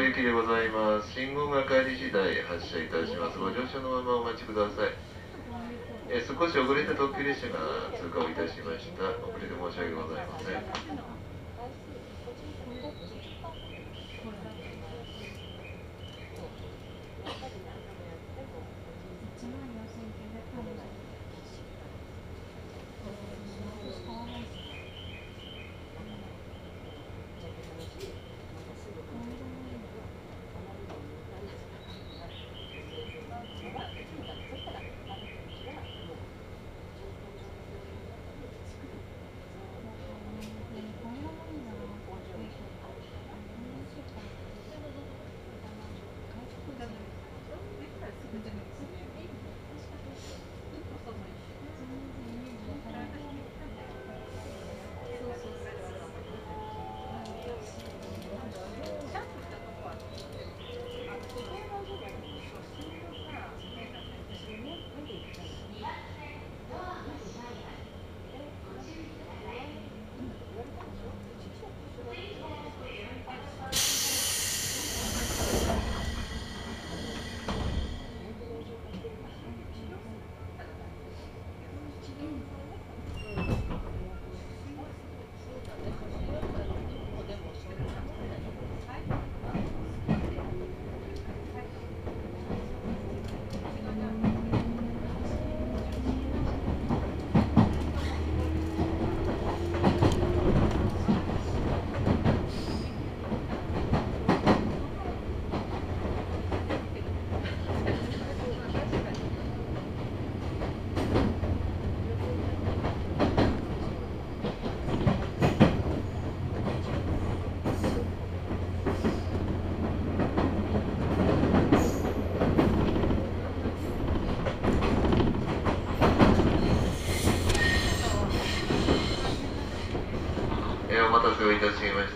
高尾行きでございます。信号が帰り次第発車いたします。ご乗車のままお待ちください。え少し遅れて特急列車が通過をいたしました。遅れて申し訳ございません。to Windows 7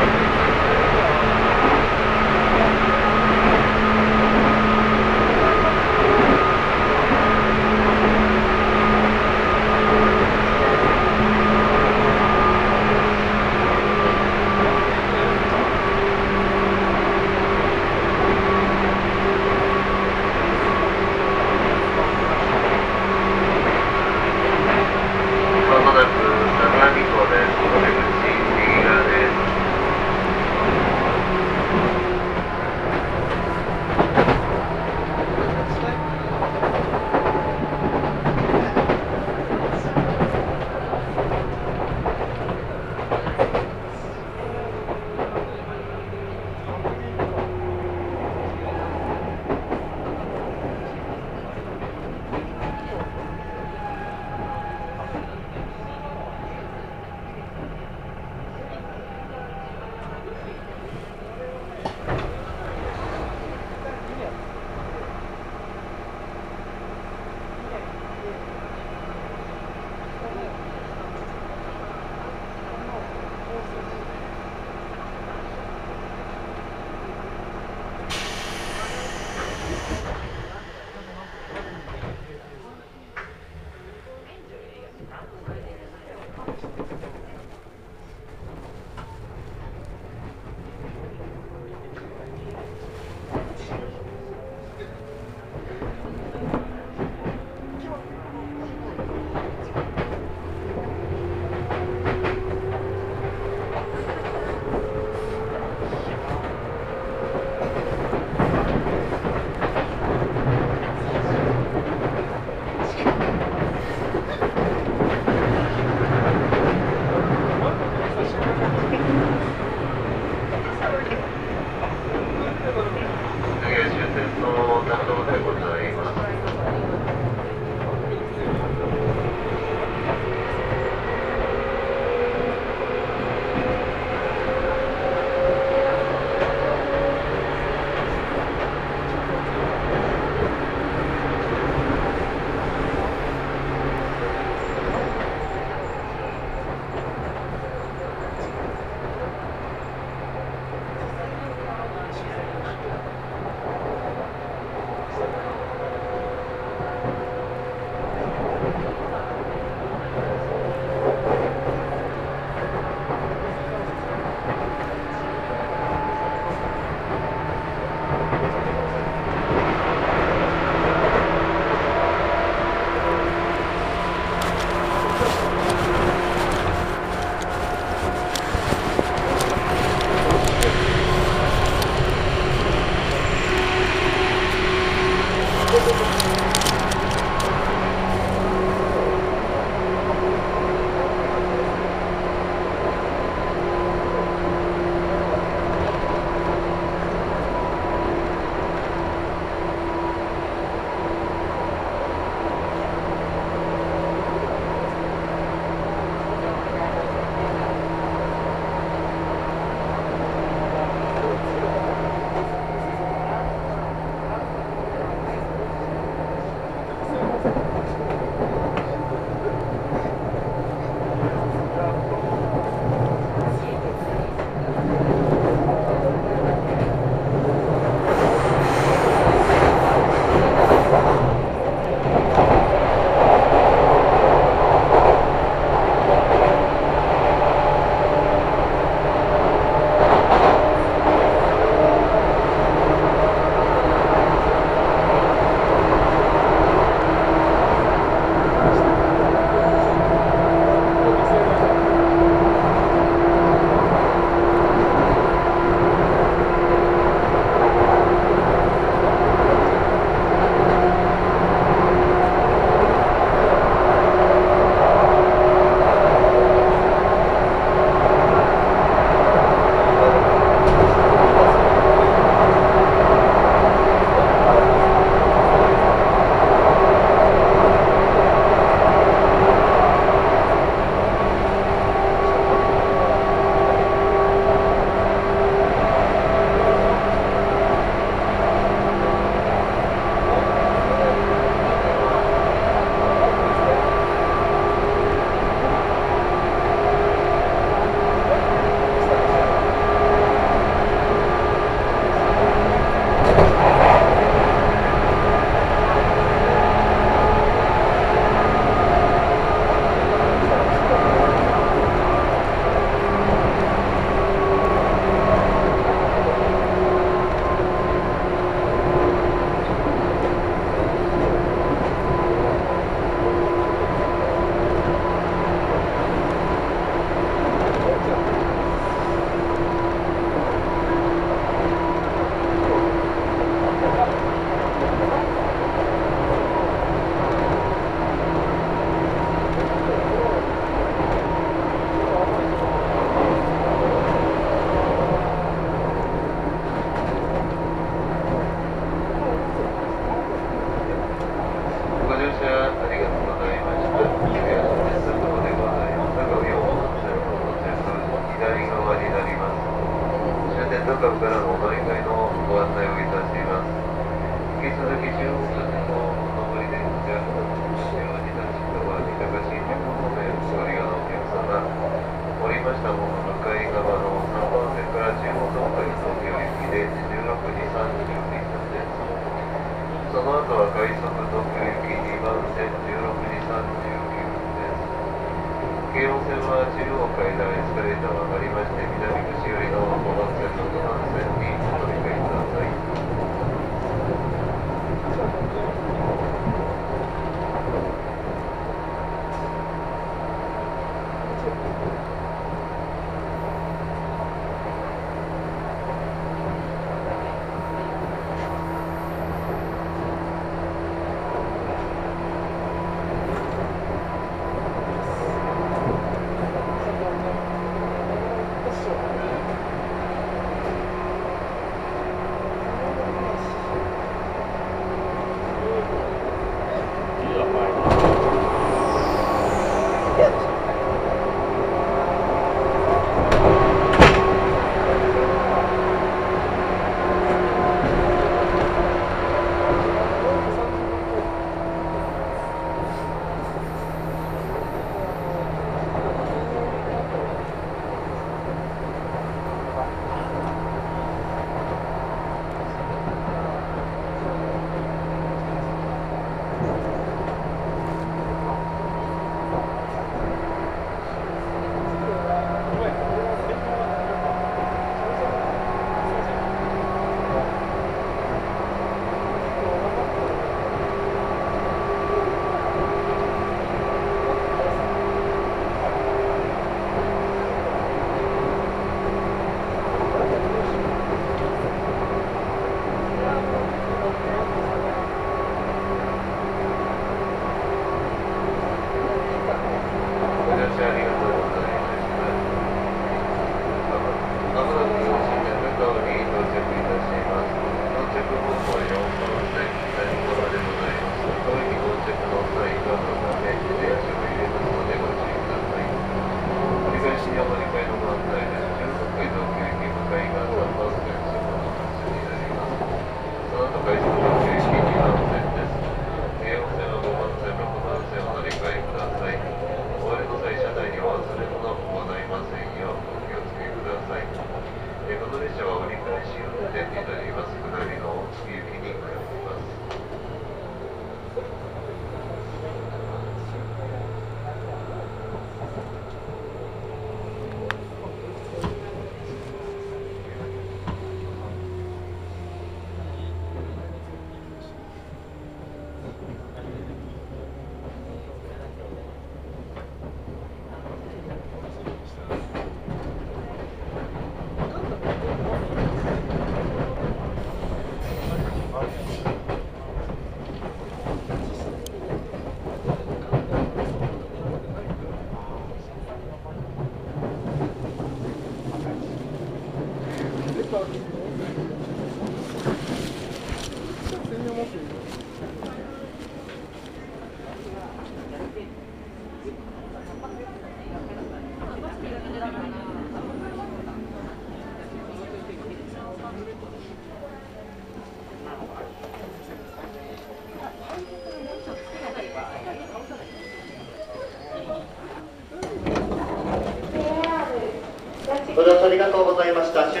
ありがとうございました。